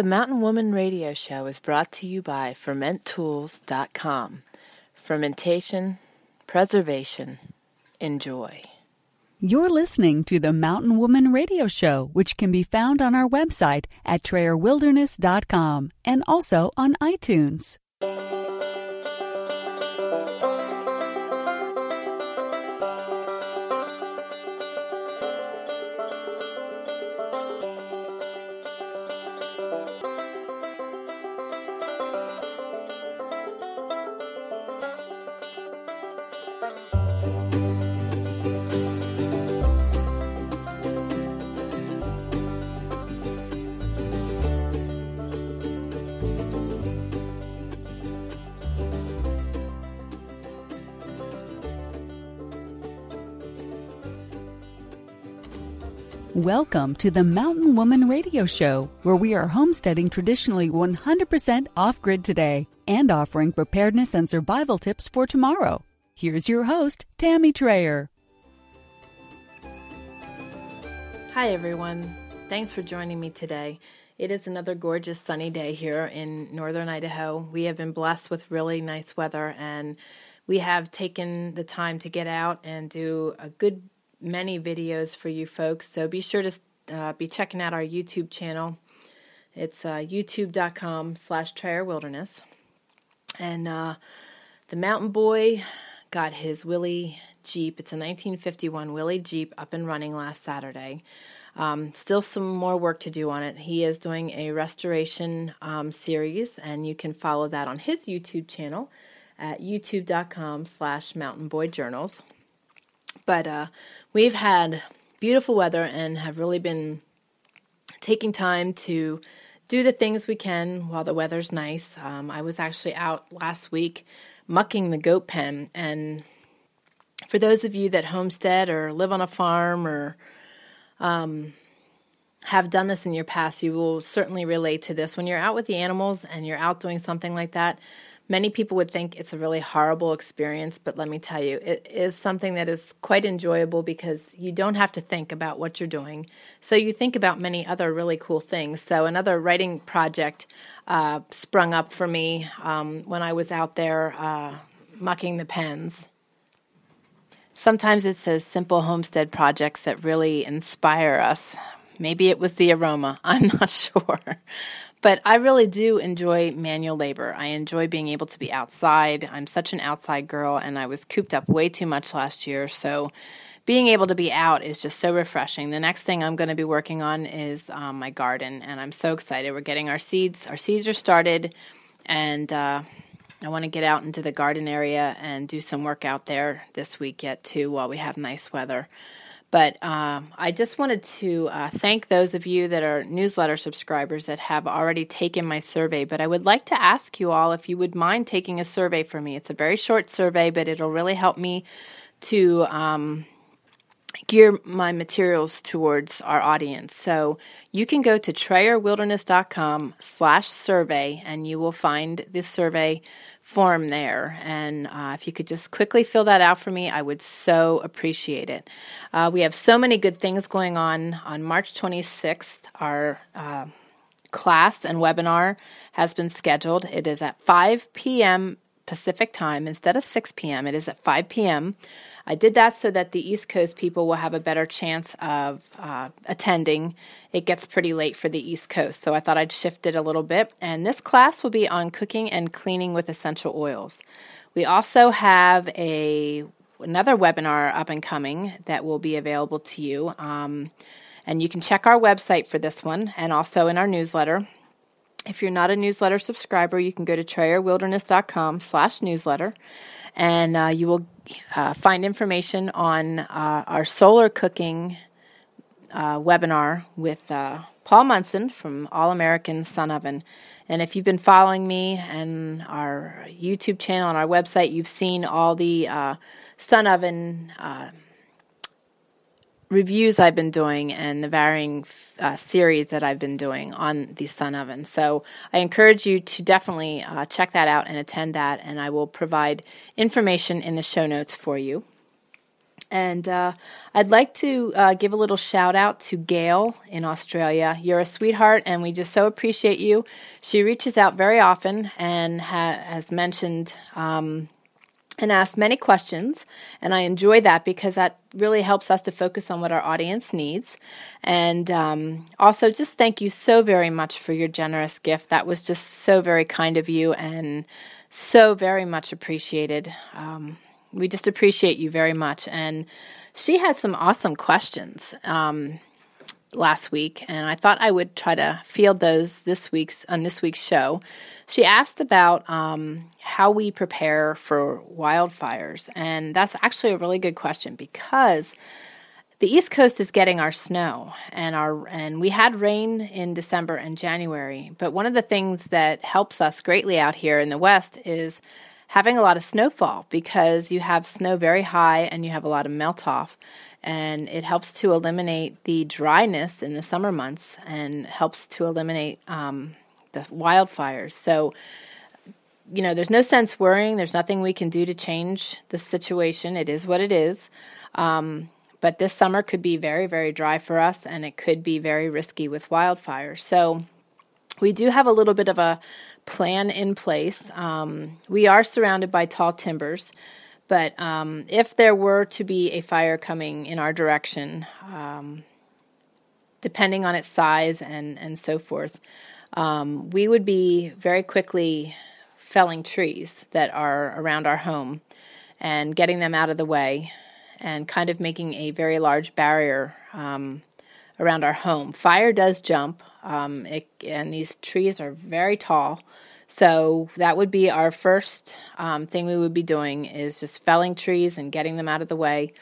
The Mountain Woman Radio Show is brought to you by FermentTools.com. Fermentation, preservation, enjoy. You're listening to the Mountain Woman Radio Show, which can be found on our website at TrayerWilderness.com and also on iTunes. Welcome to the Mountain Woman Radio Show, where we are homesteading traditionally 100% off grid today and offering preparedness and survival tips for tomorrow. Here's your host, Tammy Trayer. Hi, everyone. Thanks for joining me today. It is another gorgeous sunny day here in northern Idaho. We have been blessed with really nice weather, and we have taken the time to get out and do a good many videos for you folks. So be sure to uh, be checking out our YouTube channel. It's uh, youtube.com slash Trayer Wilderness. And uh, the mountain boy got his Willys Jeep. It's a 1951 Willys Jeep up and running last Saturday. Um, still some more work to do on it. He is doing a restoration um, series, and you can follow that on his YouTube channel at youtube.com slash mountain boy journals. But uh, we've had beautiful weather and have really been taking time to do the things we can while the weather's nice. Um, I was actually out last week mucking the goat pen. And for those of you that homestead or live on a farm or um, have done this in your past, you will certainly relate to this. When you're out with the animals and you're out doing something like that, Many people would think it's a really horrible experience, but let me tell you, it is something that is quite enjoyable because you don't have to think about what you're doing. So you think about many other really cool things. So another writing project uh, sprung up for me um, when I was out there uh, mucking the pens. Sometimes it's those simple homestead projects that really inspire us. Maybe it was the aroma, I'm not sure. But I really do enjoy manual labor. I enjoy being able to be outside. I'm such an outside girl, and I was cooped up way too much last year. So being able to be out is just so refreshing. The next thing I'm going to be working on is um, my garden, and I'm so excited. We're getting our seeds. Our seeds are started, and uh, I want to get out into the garden area and do some work out there this week yet too, while we have nice weather. But um, I just wanted to uh, thank those of you that are newsletter subscribers that have already taken my survey. But I would like to ask you all if you would mind taking a survey for me. It's a very short survey, but it'll really help me to um, gear my materials towards our audience. So you can go to trayerwilderness.com slash survey and you will find this survey form there. And uh, if you could just quickly fill that out for me, I would so appreciate it. Uh, we have so many good things going on. On March 26th, our uh, class and webinar has been scheduled. It is at 5 p.m. Pacific time instead of 6 p.m., it is at 5 p.m. I did that so that the East Coast people will have a better chance of uh, attending. It gets pretty late for the East Coast, so I thought I'd shift it a little bit. And this class will be on cooking and cleaning with essential oils. We also have a another webinar up and coming that will be available to you. Um, and you can check our website for this one and also in our newsletter. If you're not a newsletter subscriber, you can go to trayerwilderness.com slash newsletter and uh, you will uh, find information on uh, our solar cooking uh, webinar with uh, Paul Munson from All American Sun Oven. And if you've been following me and our YouTube channel and our website, you've seen all the uh, Sun Oven reviews I've been doing and the varying uh, series that I've been doing on the Sun Oven. So I encourage you to definitely uh, check that out and attend that, and I will provide information in the show notes for you. And uh, I'd like to uh, give a little shout out to Gail in Australia. You're a sweetheart, and we just so appreciate you. She reaches out very often and ha- has mentioned um, and ask many questions. And I enjoy that because that really helps us to focus on what our audience needs. And um, also, just thank you so very much for your generous gift. That was just so very kind of you and so very much appreciated. Um, we just appreciate you very much. And she had some awesome questions um, last week, and I thought I would try to field those this week's on this week's show. She asked about um, how we prepare for wildfires, and that's actually a really good question because the East Coast is getting our snow, and our and we had rain in December and January. But one of the things that helps us greatly out here in the West is having a lot of snowfall because you have snow very high and you have a lot of melt off. And it helps to eliminate the dryness in the summer months and helps to eliminate um, the wildfires. So, you know, there's no sense worrying. There's nothing we can do to change the situation. It is what it is. Um, but this summer could be very, very dry for us, and it could be very risky with wildfires. So, we do have a little bit of a plan in place. Um, we are surrounded by tall timbers, but um, if there were to be a fire coming in our direction, um, depending on its size and, and so forth, um, we would be very quickly felling trees that are around our home and getting them out of the way and kind of making a very large barrier um, around our home. Fire does jump, um, it, and these trees are very tall. So that would be our first um, thing we would be doing is just felling trees and getting them out of the way,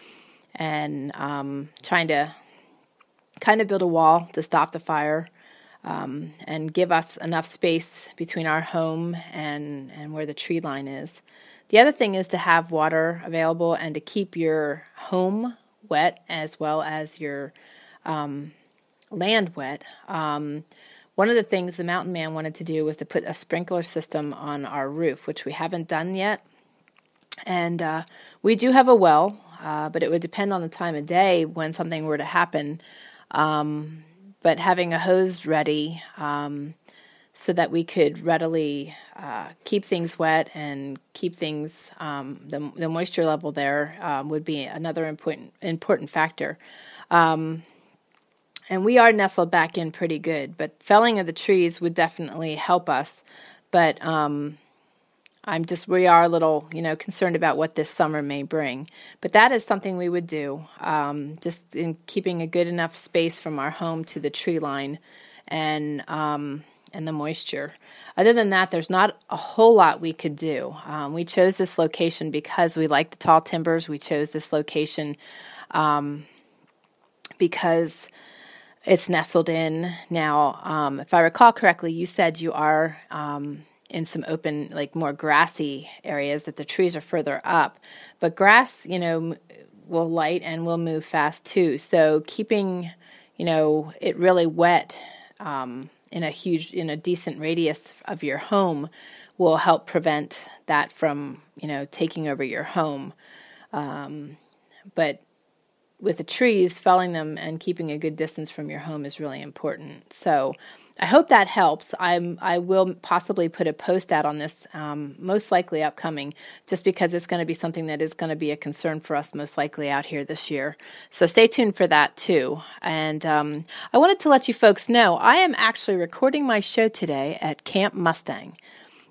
and um, trying to kind of build a wall to stop the fire. Um, and give us enough space between our home and, and where the tree line is. The other thing is to have water available and to keep your home wet as well as your um, land wet. One of the things the mountain man wanted to do was to put a sprinkler system on our roof, which we haven't done yet. And uh, we do have a well, uh, but it would depend on the time of day when something were to happen. Um, but having a hose ready um, so that we could readily uh, keep things wet and keep things um, the, the moisture level there um, would be another important important factor. Um, and we are nestled back in pretty good. But felling of the trees would definitely help us. But um, I'm just we are a little you know concerned about what this summer may bring. But that is something we would do, um, just in keeping a good enough space from our home to the tree line, and um, and the moisture. Other than that, there's not a whole lot we could do. Um, we chose this location because we like the tall timbers. We chose this location um, because it's nestled in. Now, um, if I recall correctly, you said you are um, in some open, like more grassy areas, that the trees are further up. But grass, you know, will light and will move fast too. So keeping, you know, it really wet um, in a huge, in a decent radius of your home will help prevent that from, you know, taking over your home. Um, but with the trees, felling them and keeping a good distance from your home is really important. So I hope that helps. I'm I will possibly put a post out on this, um, most likely upcoming, just because it's going to be something that is going to be a concern for us most likely out here this year. So stay tuned for that too. And um, I wanted to let you folks know I am actually recording my show today at Camp Mustang.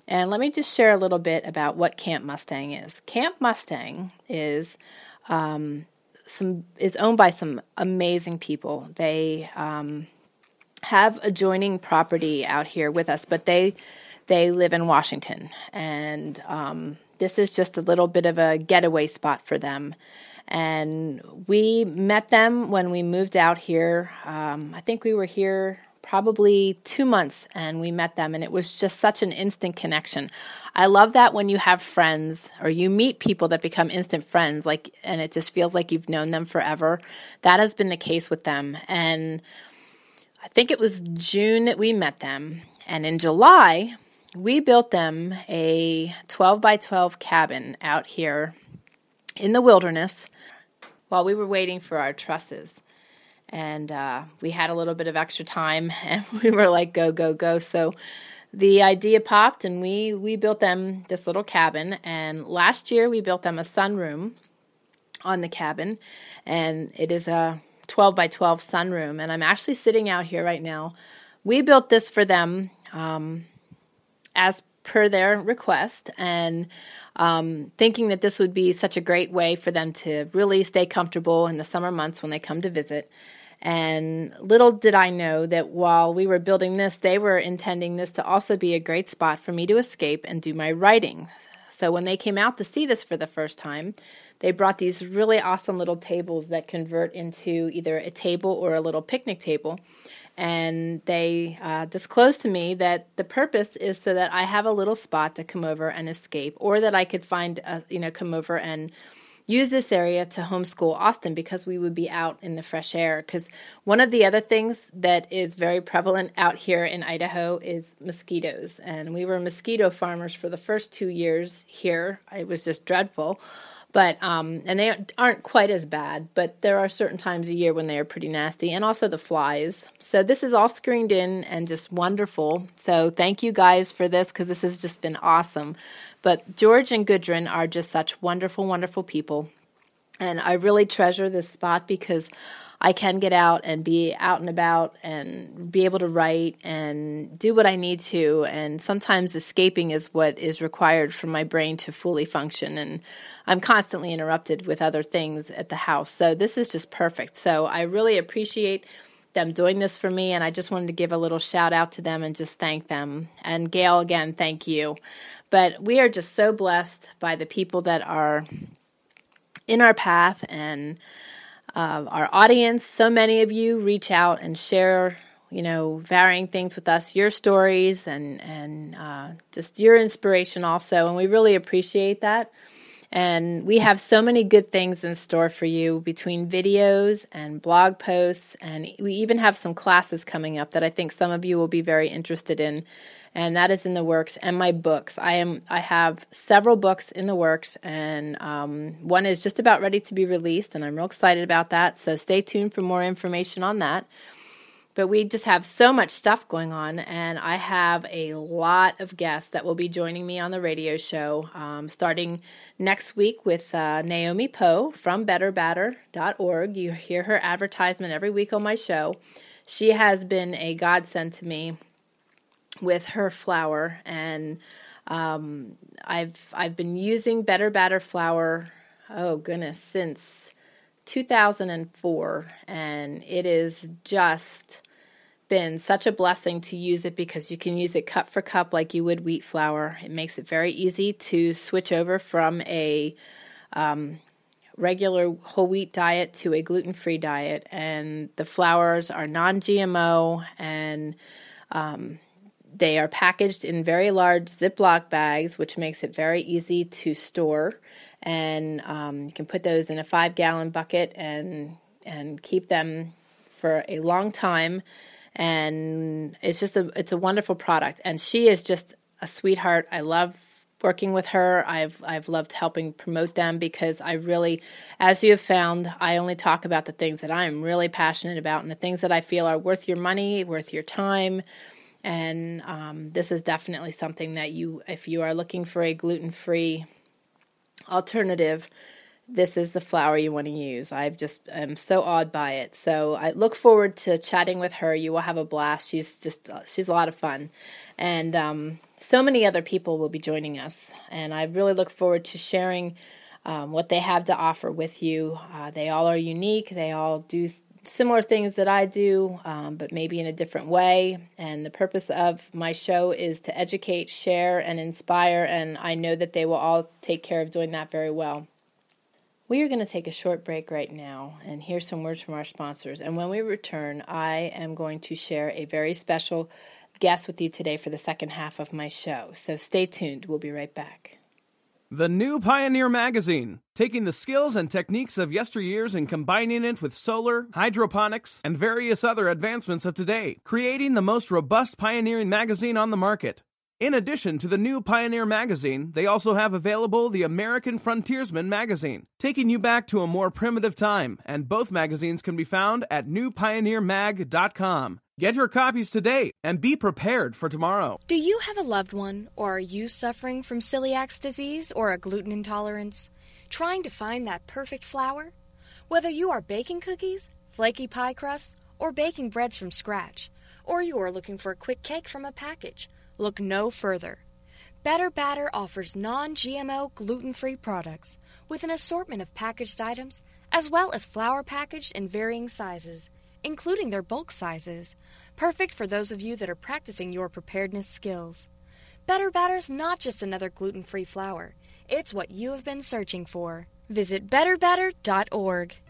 And let me just share a little bit about what Camp Mustang is. Camp Mustang is um, some is owned by some amazing people. They um, have adjoining property out here with us, but they they live in Washington, and um, this is just a little bit of a getaway spot for them. And we met them when we moved out here. Um, I think we were here probably two months and we met them and it was just such an instant connection. I love that when you have friends or you meet people that become instant friends like and it just feels like you've known them forever. That has been the case with them. And i think it was june that we met them. And in july we built them a 12 by 12 cabin out here in the wilderness while we were waiting for our trusses. And uh, we had a little bit of extra time, and we were like, go, go, go. So the idea popped, and we, we built them this little cabin. And last year, we built them a sunroom on the cabin, and it is a 12 by 12 sunroom. And I'm actually sitting out here right now. We built this for them um, as per their request and um, thinking that this would be such a great way for them to really stay comfortable in the summer months when they come to visit. And little did I know that while we were building this, they were intending this to also be a great spot for me to escape and do my writing. So when they came out to see this for the first time, they brought these really awesome little tables that convert into either a table or a little picnic table and they uh, disclosed to me that the purpose is so that I have a little spot to come over and escape, or that I could find, a, you know, come over and use this area to homeschool Austin because we would be out in the fresh air. Because one of the other things that is very prevalent out here in Idaho is mosquitoes, and we were mosquito farmers for the first two years here. It was just dreadful but um, and they aren't quite as bad. But there are certain times a year when they are pretty nasty, and also the flies. So this is all screened in and just wonderful. So thank you guys for this because this has just been awesome. But George and Gudrun are just such wonderful, wonderful people, and I really treasure this spot because I can get out and be out and about and be able to write and do what I need to. And sometimes escaping is what is required for my brain to fully function. And I'm constantly interrupted with other things at the house. So this is just perfect. So I really appreciate them doing this for me. And I just wanted to give a little shout out to them and just thank them. And Gail, again, thank you. But we are just so blessed by the people that are in our path and uh, our audience. So many of you reach out and share, you know, varying things with us, your stories and and uh, just your inspiration also, and we really appreciate that. And we have so many good things in store for you between videos and blog posts. And we even have some classes coming up that I think some of you will be very interested in and that is in the works. And my books, I am I have several books in the works, and um, one is just about ready to be released, and I'm real excited about that. So stay tuned for more information on that. But we just have so much stuff going on, and I have a lot of guests that will be joining me on the radio show um, starting next week with uh, Naomi Poe from BetterBatter.org. You hear her advertisement every week on my show. She has been a godsend to me with her flour, and um, I've I've been using Better Batter flour. Oh goodness, since 2004, and it is just been such a blessing to use it because you can use it cup for cup like you would wheat flour. It makes it very easy to switch over from a um, regular whole wheat diet to a gluten free diet, and the flours are non GMO and um, they are packaged in very large Ziploc bags, which makes it very easy to store. And um, you can put those in a five gallon bucket and and keep them for a long time. And it's just a it's a wonderful product. And she is just a sweetheart. I love working with her. I've I've loved helping promote them because I really, as you have found, I only talk about the things that I am really passionate about and the things that I feel are worth your money, worth your time and um, this is definitely something that you, if you are looking for a gluten free alternative, this is the flour you want to use. I've just am so awed by it. So I look forward to chatting with her. You will have a blast. She's just she's a lot of fun, and um, so many other people will be joining us. And I really look forward to sharing um, what they have to offer with you. Uh, they all are unique. They all do similar things that I do, um, but maybe in a different way. And the purpose of my show is to educate, share, and inspire. And I know that they will all take care of doing that very well. We are going to take a short break right now and hear some words from our sponsors. And when we return, I am going to share a very special guest with you today for the second half of my show. So stay tuned. We'll be right back. The new Pioneer magazine, taking the skills and techniques of yesteryears and combining it with solar, hydroponics, and various other advancements of today, creating the most robust pioneering magazine on the market. In addition to the new Pioneer magazine, they also have available the American Frontiersman magazine, taking you back to a more primitive time, and both magazines can be found at newpioneermag.com. Get your copies today and be prepared for tomorrow. Do you have a loved one, or are you suffering from celiac disease or a gluten intolerance? Trying to find that perfect flour? Whether you are baking cookies, flaky pie crusts, or baking breads from scratch, or you are looking for a quick cake from a package, look no further. Better Batter offers non GMO gluten free products with an assortment of packaged items as well as flour packaged in varying sizes, including their bulk sizes, perfect for those of you that are practicing your preparedness skills. Better Batter's not just another gluten free flour, it's what you have been searching for. Visit betterbatter.org.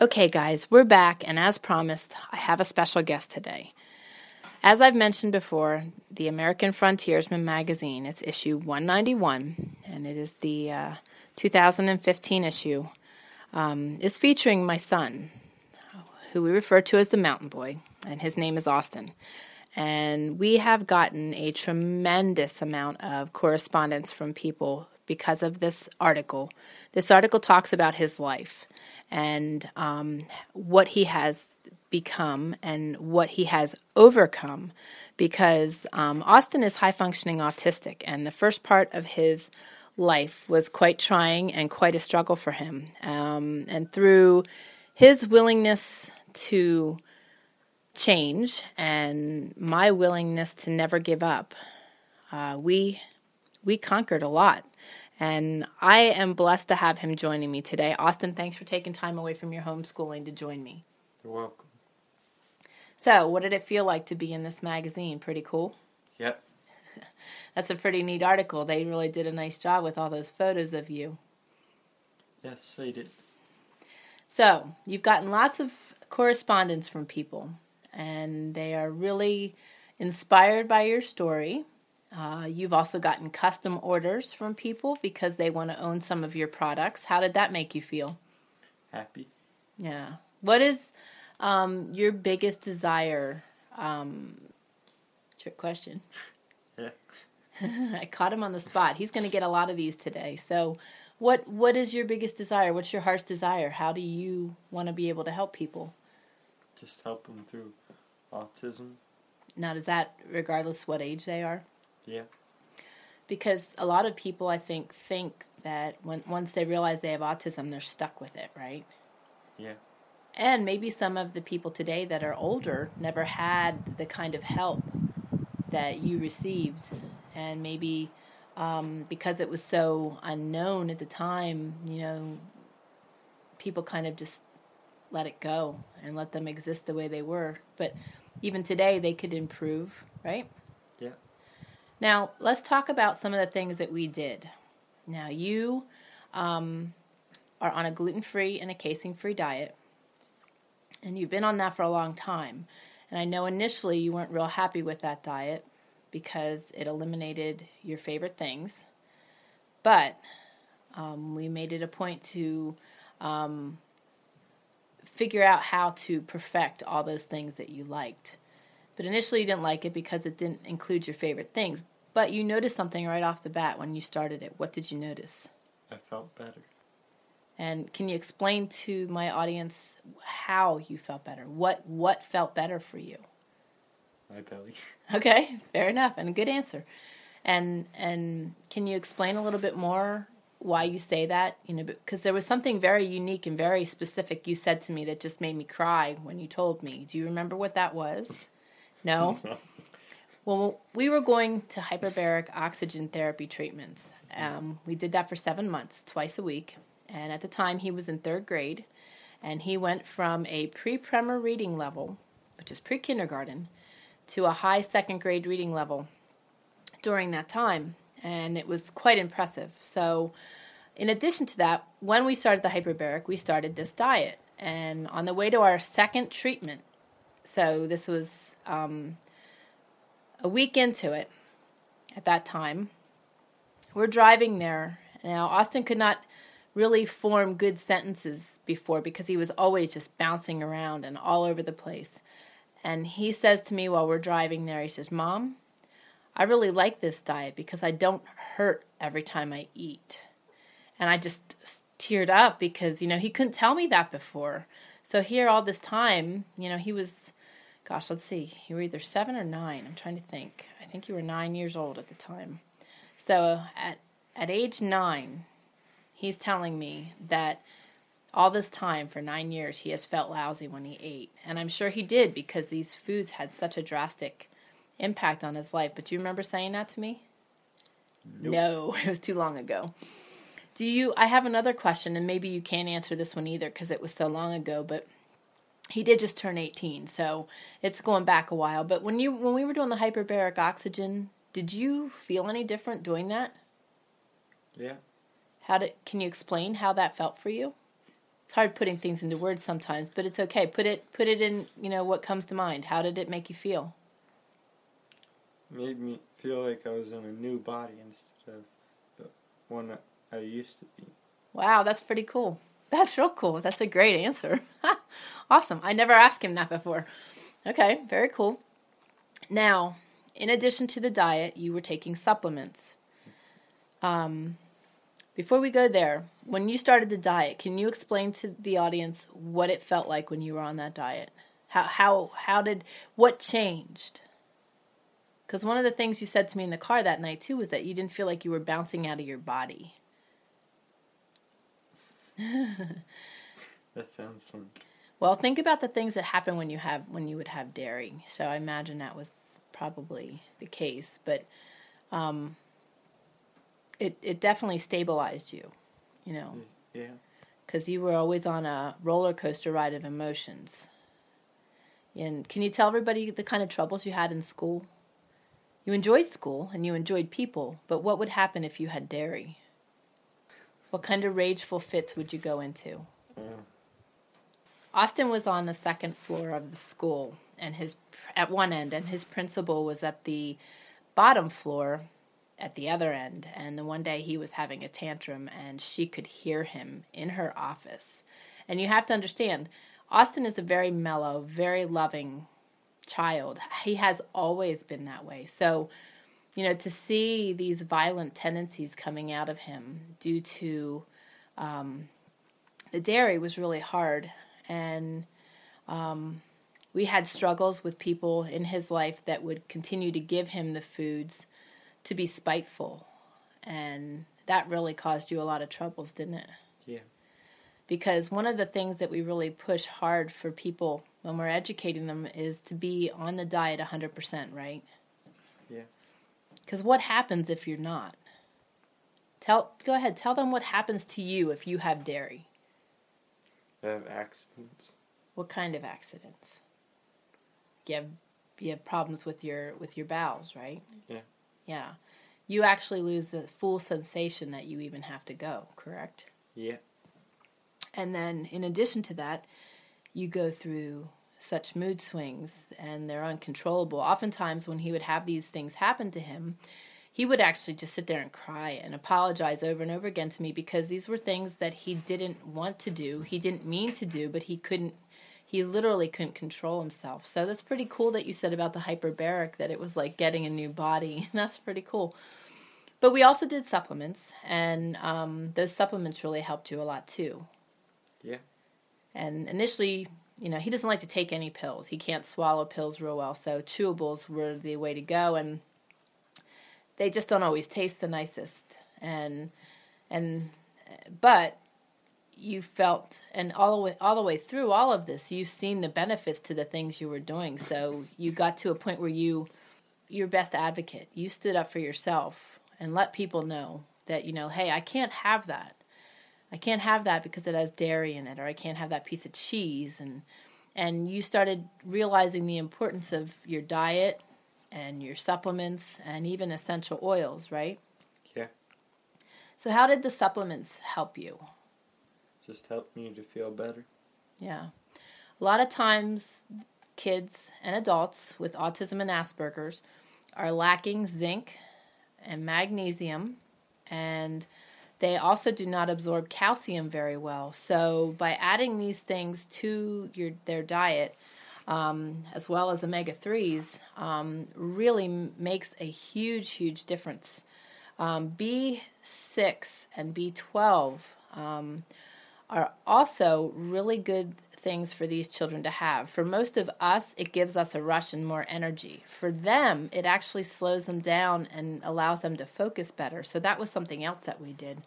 Okay, guys, we're back, and as promised, I have a special guest today. As I've mentioned before, the American Frontiersman magazine, it's issue 191, and it is the uh, 2015 issue, um, is featuring my son, who we refer to as the Mountain Boy, and his name is Austin. And we have gotten a tremendous amount of correspondence from people because of this article. This article talks about his life and um, what he has become and what he has overcome because um, Austin is high functioning autistic, and the first part of his life was quite trying and quite a struggle for him. Um, and through his willingness to change and my willingness to never give up, uh, we we conquered a lot. And I am blessed to have him joining me today. Austin, thanks for taking time away from your homeschooling to join me. You're welcome. So, what did it feel like to be in this magazine? Pretty cool. Yep. That's a pretty neat article. They really did a nice job with all those photos of you. Yes, they did. So, you've gotten lots of correspondence from people, and they are really inspired by your story. Uh, you've also gotten custom orders from people because they want to own some of your products. How did that make you feel? Happy. Yeah. What is um, your biggest desire? Um, trick question. Yeah. I caught him on the spot. He's going to get a lot of these today. So, what what is your biggest desire? What's your heart's desire? How do you want to be able to help people? Just help them through autism. Now, does that regardless what age they are? Yeah. Because a lot of people, I think, think that when once they realize they have autism, they're stuck with it, right? Yeah. And maybe some of the people today that are older never had the kind of help that you received, and maybe um, because it was so unknown at the time, you know, people kind of just let it go and let them exist the way they were. But even today, they could improve, right? Now, let's talk about some of the things that we did. Now, you um, are on a gluten free and a casein free diet, and you've been on that for a long time. And I know initially you weren't real happy with that diet because it eliminated your favorite things. But um, we made it a point to um, figure out how to perfect all those things that you liked. But initially you didn't like it because it didn't include your favorite things. But you noticed something right off the bat when you started it. What did you notice? I felt better. And can you explain to my audience how you felt better? What what felt better for you? My belly. Okay, fair enough, and a good answer. And and can you explain a little bit more why you say that? You know, because there was something very unique and very specific you said to me that just made me cry when you told me. Do you remember what that was? No. well, we were going to hyperbaric oxygen therapy treatments. Um, we did that for seven months, twice a week. And at the time, he was in third grade, and he went from a pre-primer reading level, which is pre-kindergarten, to a high second grade reading level during that time. and it was quite impressive. So, in addition to that, when we started the hyperbaric, we started this diet. And on the way to our second treatment, so this was um, a week into it at that time, we're driving there. Now, Austin could not really form good sentences before because he was always just bouncing around and all over the place. And he says to me while we're driving there, he says, Mom, I really like this diet because I don't hurt every time I eat. And I just teared up because, you know, he couldn't tell me that before. So here all this time, you know, he was, gosh, let's see, you were either seven or nine. I'm trying to think. I think you were nine years old at the time. So at, at age nine, he's telling me that all this time for nine years he has felt lousy when he ate. And I'm sure he did because these foods had such a drastic impact on his life. But do you remember saying that to me? Nope. No, it was too long ago. Do you? I have another question, and maybe you can't answer this one either because it was so long ago. But he did just turn 18, so it's going back a while. But when you when we were doing the hyperbaric oxygen, did you feel any different doing that? Yeah. How did? Can you explain how that felt for you? It's hard putting things into words sometimes, but it's okay. Put it put it in. You know what comes to mind. How did it make you feel? Made me feel like I was in a new body instead of the one that I used to be. Wow, that's pretty cool. That's real cool. That's a great answer. awesome. I never asked him that before. Okay, very cool. Now, in addition to the diet, you were taking supplements. Um, before we go there, when you started the diet, can you explain to the audience what it felt like when you were on that diet? How how how did what changed? Because one of the things you said to me in the car that night too was that you didn't feel like you were bouncing out of your body. That sounds fun. Well, think about the things that happen when you have when you would have dairy. So I imagine that was probably the case, but um, it it definitely stabilized you, you know, Yeah. because you were always on a roller coaster ride of emotions. And can you tell everybody the kind of troubles you had in school? You enjoyed school and you enjoyed people, but what would happen if you had dairy? What kind of rageful fits would you go into? Austin was on the second floor of the school and his at one end and his principal was at the bottom floor at the other end and the one day he was having a tantrum and she could hear him in her office. And you have to understand Austin is a very mellow, very loving child. He has always been that way. So, you know, to see these violent tendencies coming out of him due to um, the dairy was really hard. And um, we had struggles with people in his life that would continue to give him the foods to be spiteful. And that really caused you a lot of troubles, didn't it? Yeah. because one of the things that we really push hard for people when we're educating them is to be on the diet 100%, right? Because what happens if you're not? Tell go ahead, tell them what happens to you if you have dairy. I have accidents. What kind of accidents? You have you have problems with your with your bowels, right? Yeah. Yeah. You actually lose the full sensation that you even have to go, correct? Yeah. And then, in addition to that, you go through such mood swings and they're uncontrollable. Oftentimes, when he would have these things happen to him, he would actually just sit there and cry and apologize over and over again to me because these were things that he didn't want to do. He didn't mean to do, but he couldn't, he literally couldn't control himself. So that's pretty cool that you said about the hyperbaric that it was like getting a new body. that's pretty cool. But we also did supplements, and um, those supplements really helped you a lot too. Yeah. And initially, you know, he doesn't like to take any pills. He can't swallow pills real well, so chewables were the way to go and they just don't always taste the nicest. And and but you felt and all the way all the way through all of this, you've seen the benefits to the things you were doing. So you got to a point where you your best advocate. You stood up for yourself and let people know that, you know, hey, I can't have that. I can't have that because it has dairy in it, or I can't have that piece of cheese. And and you started realizing the importance of your diet and your supplements and even essential oils, right? Yeah. So, how did the supplements help you? Just helped me to feel better. Yeah. A lot of times, kids and adults with autism and Asperger's are lacking zinc and magnesium, and they also do not absorb calcium very well. So, by adding these things to your their diet, um, as well as omega 3s, um, really makes a huge, huge difference. Um, B6 and B12 um, are also really good things for these children to have. For most of us, it gives us a rush and more energy. For them, it actually slows them down and allows them to focus better. So that was something else that we did.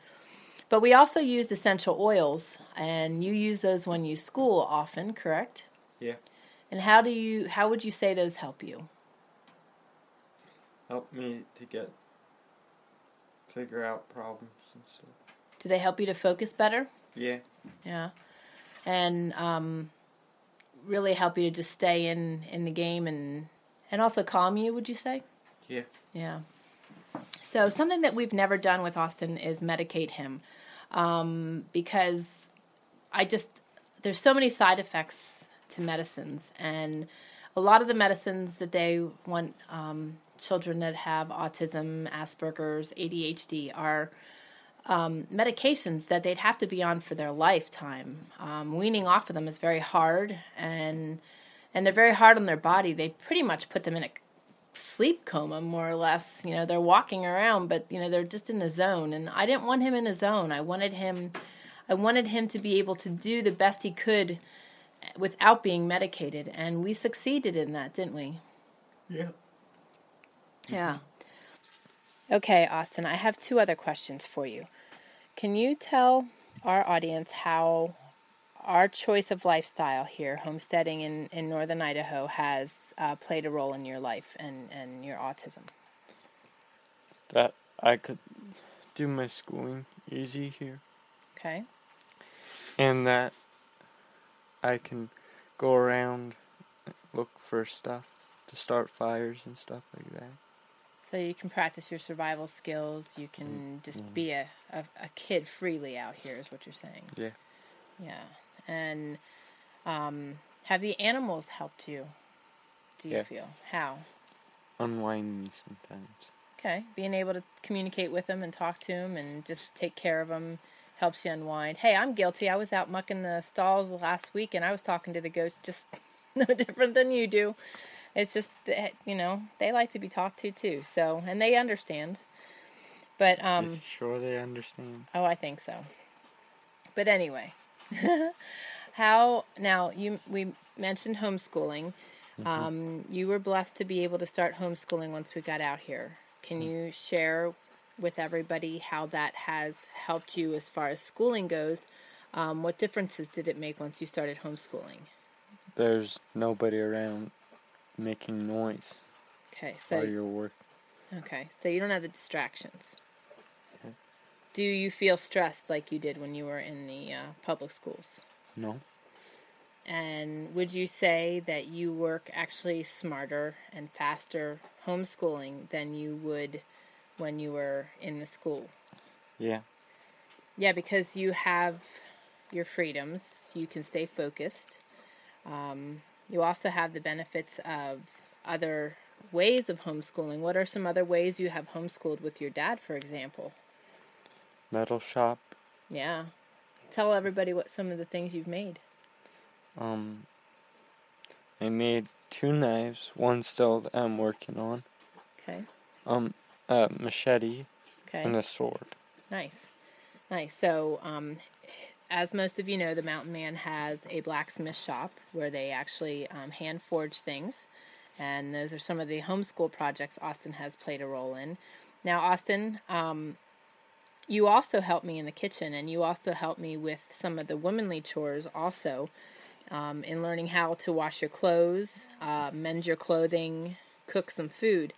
But we also used essential oils, and you use those when you school often, correct? Yeah. And how do you how would you say those help you? Help me to get figure out problems and stuff. Do they help you to focus better? Yeah. Yeah. And um, really help you to just stay in in the game and and also calm you, would you say? Yeah. Yeah. So something that we've never done with Austin is medicate him, um, because I just there's so many side effects to medicines, and a lot of the medicines that they want um, children that have autism, Asperger's, ADHD are um, medications that they'd have to be on for their lifetime. Um, weaning off of them is very hard, and and they're very hard on their body. They pretty much put them in a sleep coma, more or less. You know, they're walking around, but you know they're just in the zone. And I didn't want him in a zone. I wanted him, I wanted him to be able to do the best he could without being medicated, and we succeeded in that, didn't we? Yeah. Yeah. Okay, Austin, I have two other questions for you. Can you tell our audience how our choice of lifestyle here, homesteading in, in northern Idaho, has uh, played a role in your life and, and your autism? That I could do my schooling easy here. Okay. And that I can go around look for stuff to start fires and stuff like that. So you can practice your survival skills. You can just be a, a, a kid freely out here, is what you're saying. Yeah. Yeah. And um, have the animals helped you? Do you Yeah. feel? How? Unwind me sometimes. Okay, being able to communicate with them and talk to them and just take care of them helps you unwind. Hey, I'm guilty. I was out mucking the stalls last week and I was talking to the goats just no different than you do. It's just that, you know, they like to be talked to too. So, and they understand. But um sure they understand? oh, I think so. But anyway, how now you we mentioned homeschooling. Um, you were blessed to be able to start homeschooling once we got out here. Can you share with everybody how that has helped you as far as schooling goes? Um, what differences did it make once you started homeschooling? There's nobody around making noise Okay, while so you're working. okay, so you don't have the distractions. Do you feel stressed like you did when you were in the uh, public schools? No. And would you say that you work actually smarter and faster homeschooling than you would when you were in the school? Yeah. Yeah, because you have your freedoms, you can stay focused. Um, you also have the benefits of other ways of homeschooling. What are some other ways you have homeschooled with your dad, for example? Metal shop. Yeah. Tell everybody what some of the things you've made. Um. I made two knives. One still that I'm working on. Okay. Um. A machete Okay. and a sword. Nice, nice. So, um, as most of you know, the Mountain Man has a blacksmith shop where they actually um, hand forge things, and those are some of the homeschool projects Austin has played a role in. Now, Austin, um, you also help me in the kitchen, and you also help me with some of the womanly chores, also um, in learning how to wash your clothes, uh, mend your clothing, cook some food.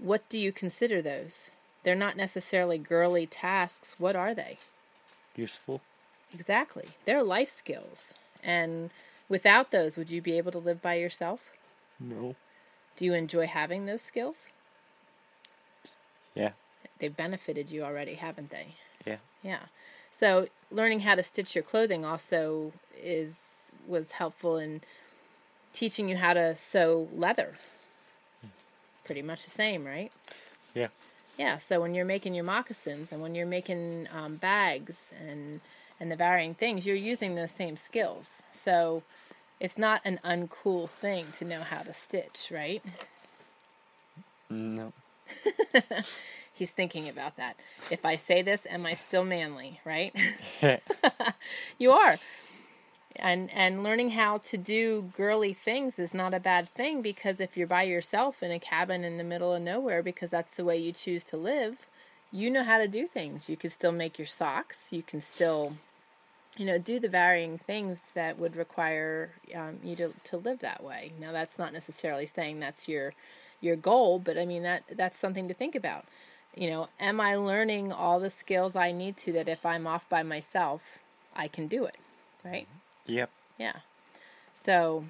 What do you consider those? They're not necessarily girly tasks. What are they? Useful. Exactly. They're life skills. And without those, would you be able to live by yourself? No. Do you enjoy having those skills? Yeah. they've benefited you already, haven't they? Yeah. Yeah. So learning how to stitch your clothing also is was helpful in teaching you how to sew leather. Pretty much the same, right? Yeah. Yeah. So when you're making your moccasins and when you're making um, bags and and the varying things, you're using those same skills. So it's not an uncool thing to know how to stitch, right? No. He's thinking about that. If I say this, am I still manly, right? you are. And and learning how to do girly things is not a bad thing because if you're by yourself in a cabin in the middle of nowhere because that's the way you choose to live, you know how to do things. You can still make your socks. You can still, you know, do the varying things that would require um, you to to live that way. Now that's not necessarily saying that's your your goal, but I mean that that's something to think about. You know, am I learning all the skills I need to that if I'm off by myself, I can do it, right? Yep. Yeah. So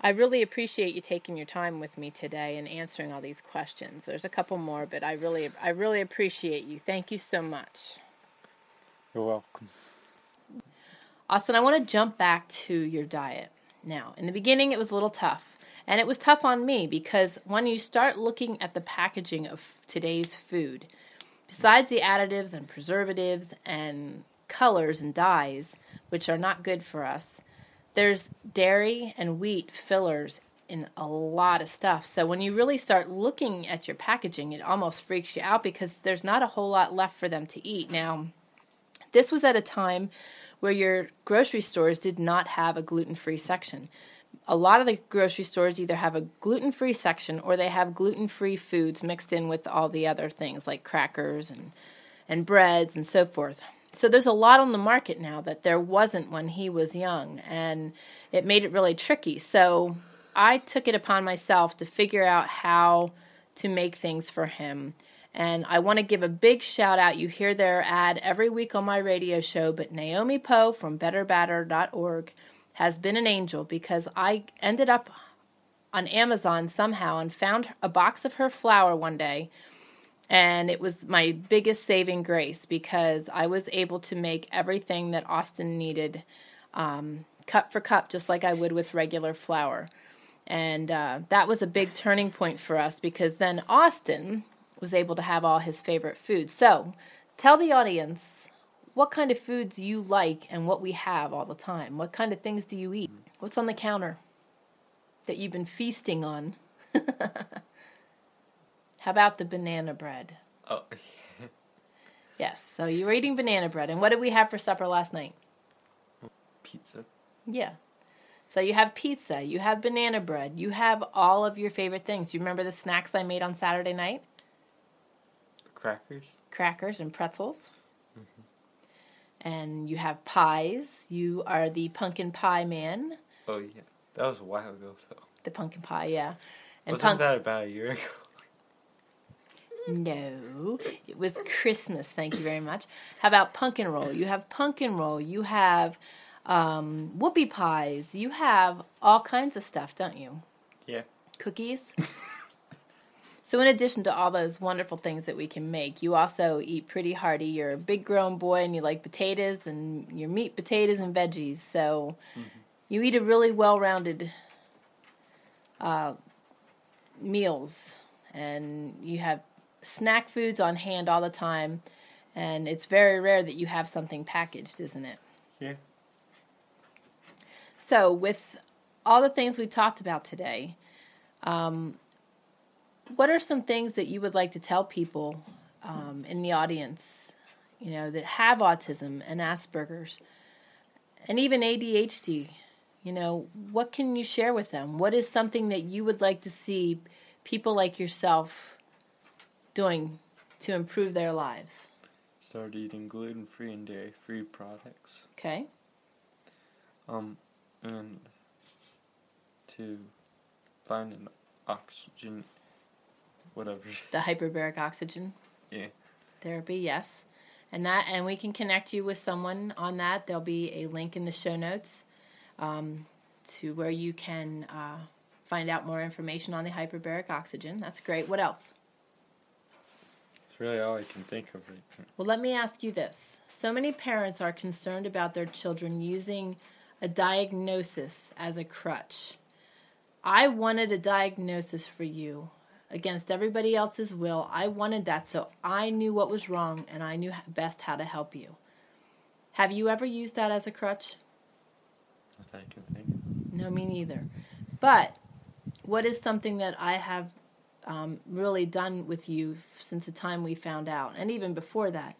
I really appreciate you taking your time with me today and answering all these questions. There's a couple more, but I really I really appreciate you. Thank you so much. You're welcome. Austin, I want to jump back to your diet. Now, in the beginning it was a little tough. And it was tough on me because when you start looking at the packaging of today's food, besides the additives and preservatives and colors and dyes, which are not good for us, there's dairy and wheat fillers in a lot of stuff. So when you really start looking at your packaging, it almost freaks you out because there's not a whole lot left for them to eat. Now, this was at a time where your grocery stores did not have a gluten free section a lot of the grocery stores either have a gluten free section or they have gluten free foods mixed in with all the other things like crackers and, and breads and so forth. So there's a lot on the market now that there wasn't when he was young, and it made it really tricky. So I took it upon myself to figure out how to make things for him. And I want to give a big shout out. You hear their ad every week on my radio show, but Naomi Poe from betterbatter.org has been an angel because I ended up on Amazon somehow and found a box of her flour one day. And it was my biggest saving grace because I was able to make everything that Austin needed um, cup for cup, just like I would with regular flour. And uh, that was a big turning point for us because then Austin was able to have all his favorite foods. So tell the audience what kind of foods you like and what we have all the time. What kind of things do you eat? What's on the counter that you've been feasting on? How about the banana bread? Oh. yes, so you were eating banana bread. And what did we have for supper last night? Pizza. Yeah. So you have pizza, you have banana bread, you have all of your favorite things. You remember the snacks I made on Saturday night? Crackers. Crackers and pretzels. Mm-hmm and you have pies. You are the pumpkin pie man. Oh yeah, that was a while ago though. The pumpkin pie, yeah. And Wasn't punk- that about a year ago? no, it was Christmas. Thank you very much. How about pumpkin roll? You have pumpkin roll. You have um, whoopie pies. You have all kinds of stuff, don't you? Yeah. Cookies. So, in addition to all those wonderful things that we can make, you also eat pretty hearty. You're a big grown boy and you like potatoes and your meat, potatoes, and veggies. So, mm-hmm. you eat a really well rounded uh, meals and you have snack foods on hand all the time. And it's very rare that you have something packaged, isn't it? Yeah. So, with all the things we talked about today, um, what are some things that you would like to tell people um, in the audience, you know, that have autism and Asperger's and even ADHD? You know, what can you share with them? What is something that you would like to see people like yourself doing to improve their lives? Start eating gluten free and dairy free products. Okay. Um, and to find an oxygen whatever. The hyperbaric oxygen. Yeah. Therapy, yes. And that, and we can connect you with someone on that. There'll be a link in the show notes um, to where you can uh, find out more information on the hyperbaric oxygen. That's great. What else? That's really all I can think of right now. Well, let me ask you this. So many parents are concerned about their children using a diagnosis as a crutch. I wanted a diagnosis for you against everybody else's will. I wanted that so I knew what was wrong and I knew best how to help you. Have you ever used that as a crutch? That I can think. No, me neither. But what is something that I have um, really done with you since the time we found out, and even before that?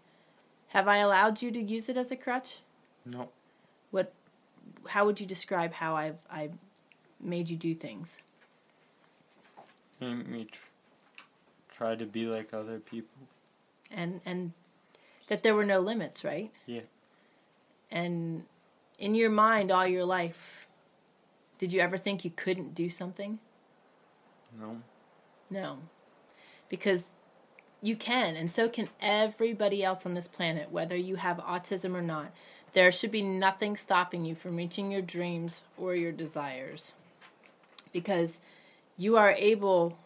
Have I allowed you to use it as a crutch? No. What? How would you describe how I've I made you do things? Made me tr- try to be like other people. And and that there were no limits, right? Yeah. And in your mind, all your life, did you ever think you couldn't do something? No. No. Because you can, and so can everybody else on this planet, whether you have autism or not. There should be nothing stopping you from reaching your dreams or your desires. Because you are able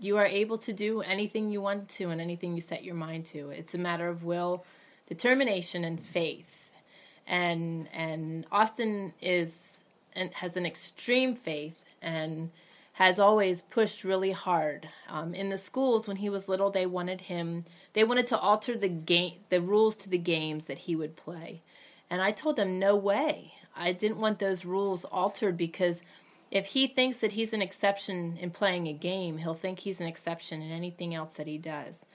you are able to do anything you want to and anything you set your mind to. It's a matter of will, determination and faith. And and Austin is and has an extreme faith and has always pushed really hard. Um, in the schools, when he was little, they wanted him. They wanted to alter the game, the rules to the games that he would play, and I told them no way. I didn't want those rules altered because if he thinks that he's an exception in playing a game, he'll think he's an exception in anything else that he does.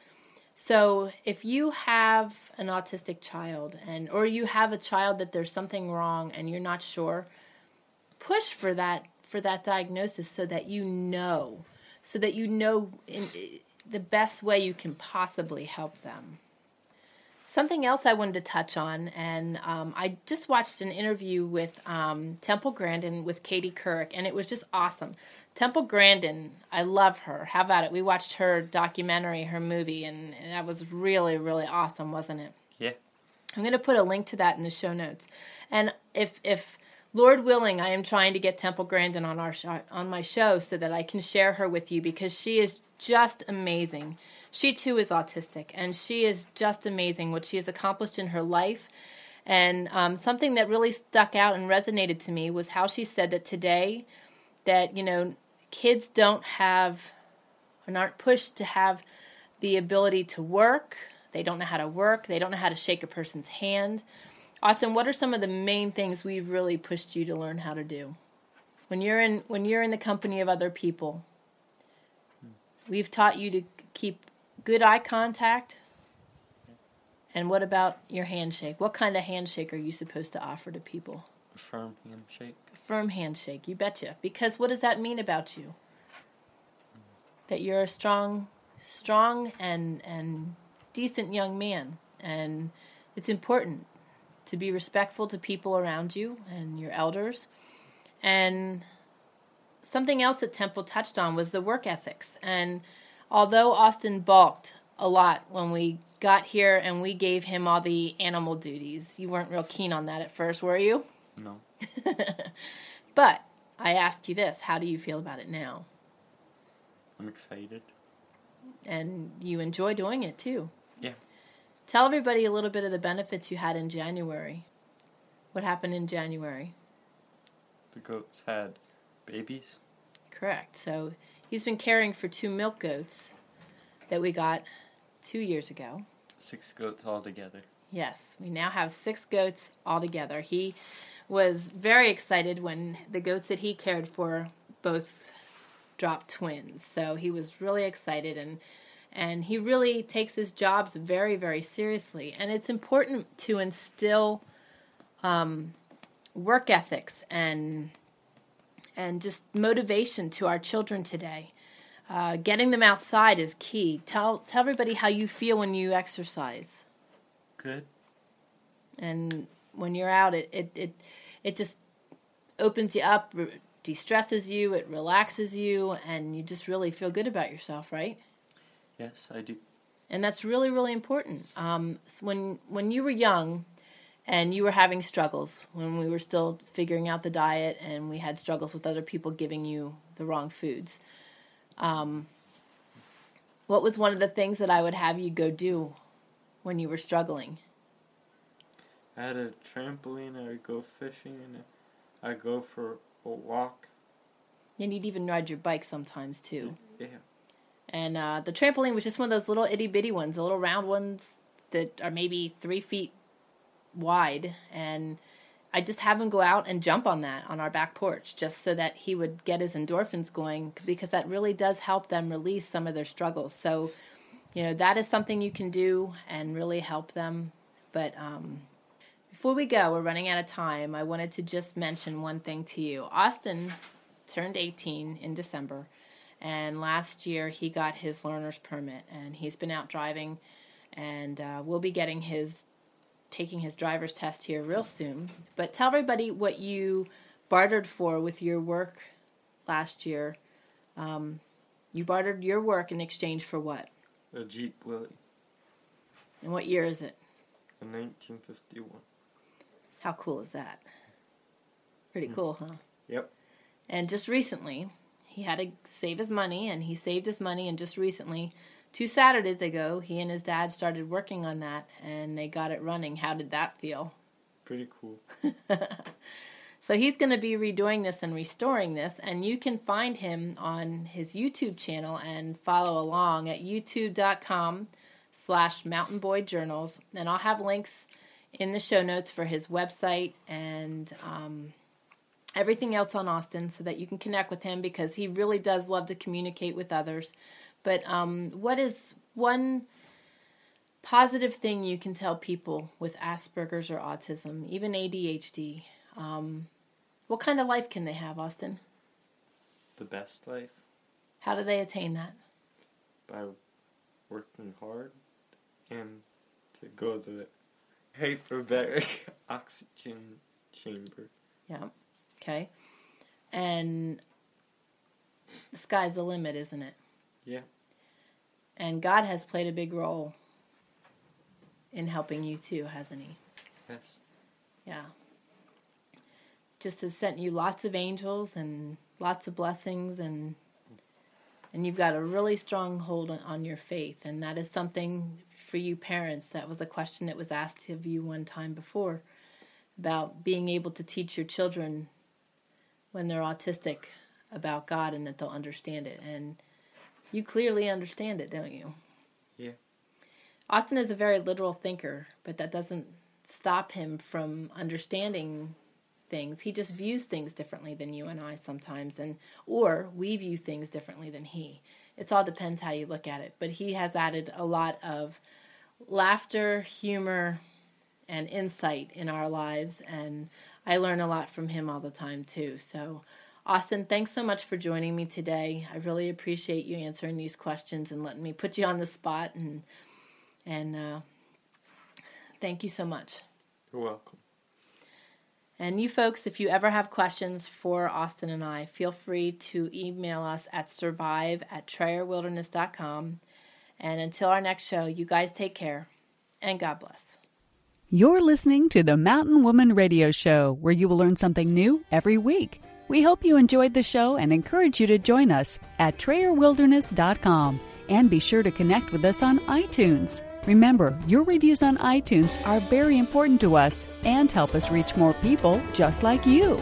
So if you have an autistic child and or you have a child that there's something wrong and you're not sure, push for that for that diagnosis so that you know, so that you know in, the best way you can possibly help them. Something else I wanted to touch on, and um, I just watched an interview with um, Temple Grandin with Katie Couric, and it was just awesome. Temple Grandin, I love her. How about it? We watched her documentary, her movie, and, that was really, really awesome, wasn't it? Yeah. I'm going to put a link to that in the show notes. And if if Lord willing, I am trying to get Temple Grandin on our show, on my show so that I can share her with you because she is just amazing. She too is autistic, and she is just amazing what she has accomplished in her life. And um, something that really stuck out and resonated to me was how she said that today, that you know, kids don't have and aren't pushed to have the ability to work. They don't know how to work. They don't know how to shake a person's hand. Austin, what are some of the main things we've really pushed you to learn how to do? When you're in when you're in the company of other people, we've taught you to keep good eye contact. And what about your handshake? What kind of handshake are you supposed to offer to people? A firm handshake. A firm handshake, you betcha. Because what does that mean about you? That you're a strong strong and and decent young man and it's important to be respectful to people around you and your elders. And something else that Temple touched on was the work ethics. And although Austin balked a lot when we got here and we gave him all the animal duties, you weren't real keen on that at first, were you? No. but I ask you this how do you feel about it now? I'm excited. And you enjoy doing it too. Yeah. Tell everybody a little bit of the benefits you had in January. What happened in January? The goats had babies. Correct. So he's been caring for two milk goats that we got two years ago. Six goats all together. Yes, we now have six goats all together. He was very excited when the goats that he cared for both dropped twins. So he was really excited and and he really takes his jobs very very seriously and it's important to instill um, work ethics and and just motivation to our children today uh, getting them outside is key tell tell everybody how you feel when you exercise Good. and when you're out it it it, it just opens you up de-stresses you it relaxes you and you just really feel good about yourself right Yes, I do. and that's really really important. Um, when when you were young, and you were having struggles when we were still figuring out the diet, and we had struggles with other people giving you the wrong foods. Um, What was one of the things that I would have you go do when you were struggling? I had a trampoline. I would go fishing and I'd go for a walk. And you'd even ride your bike sometimes too. Yeah. And uh, the trampoline was just one of those little itty bitty ones, the little round ones that are maybe three feet wide. And I just have him go out and jump on that on our back porch just so that he would get his endorphins going because that really does help them release some of their struggles. So, you know, that is something you can do and really help them. But um, before we go, we're running out of time. I wanted to just mention one thing to you. Austin turned 18 in December, and last year he got his learner's permit, and he's been out driving, and uh, we'll be getting his taking his driver's test here real soon. But tell everybody what you bartered for with your work last year. Um, you bartered your work in exchange for what? A Jeep Willys And what year is it? in 1951. How cool is that? Pretty cool, huh? Yep. And just recently, he had to save his money, and he saved his money. And just recently, two Saturdays ago, he and his dad started working on that, and they got it running. How did that feel? Pretty cool. So he's going to be redoing this and restoring this, and you can find him on his YouTube channel and follow along at youtube.com slash Mountain Boy Journals. And I'll have links in the show notes for his website and um, everything else on Austin so that you can connect with him because he really does love to communicate with others. But um, what is one positive thing you can tell people with Asperger's or autism, even ADHD? Um, what kind of life can they have, Austin? The best life How do they attain that? by working hard and to go to the hyperbaric oxygen chamber. Yeah. Okay. And the sky's the limit, isn't it? Yeah. And God has played a big role in helping you too, hasn't He? Yes. Yeah. Just has sent you lots of angels and lots of blessings and and you've got a really strong hold on, on your faith and that is something for you parents that was a question that was asked of you one time before about being able to teach your children when they're autistic about God and that they'll understand it and you clearly understand it, don't you? Yeah. Austin is a very literal thinker, but that doesn't stop him from understanding things. He just views things differently than you and I sometimes and or we view things differently than he. It all depends how you look at it, but he has added a lot of laughter, humor, and insight in our lives and I learn a lot from him all the time too. So Austin, thanks so much for joining me today. I really appreciate you answering these questions and letting me put you on the spot and and uh, thank you so much. You're welcome. And you folks, if you ever have questions for Austin and I, feel free to email us at survive at trayerwilderness.com. And until our next show, you guys take care and God bless. You're listening to the Mountain Woman Radio Show, where you will learn something new every week. We hope you enjoyed the show and encourage you to join us at trayerwilderness.com and be sure to connect with us on iTunes. Remember, your reviews on iTunes are very important to us and help us reach more people just like you.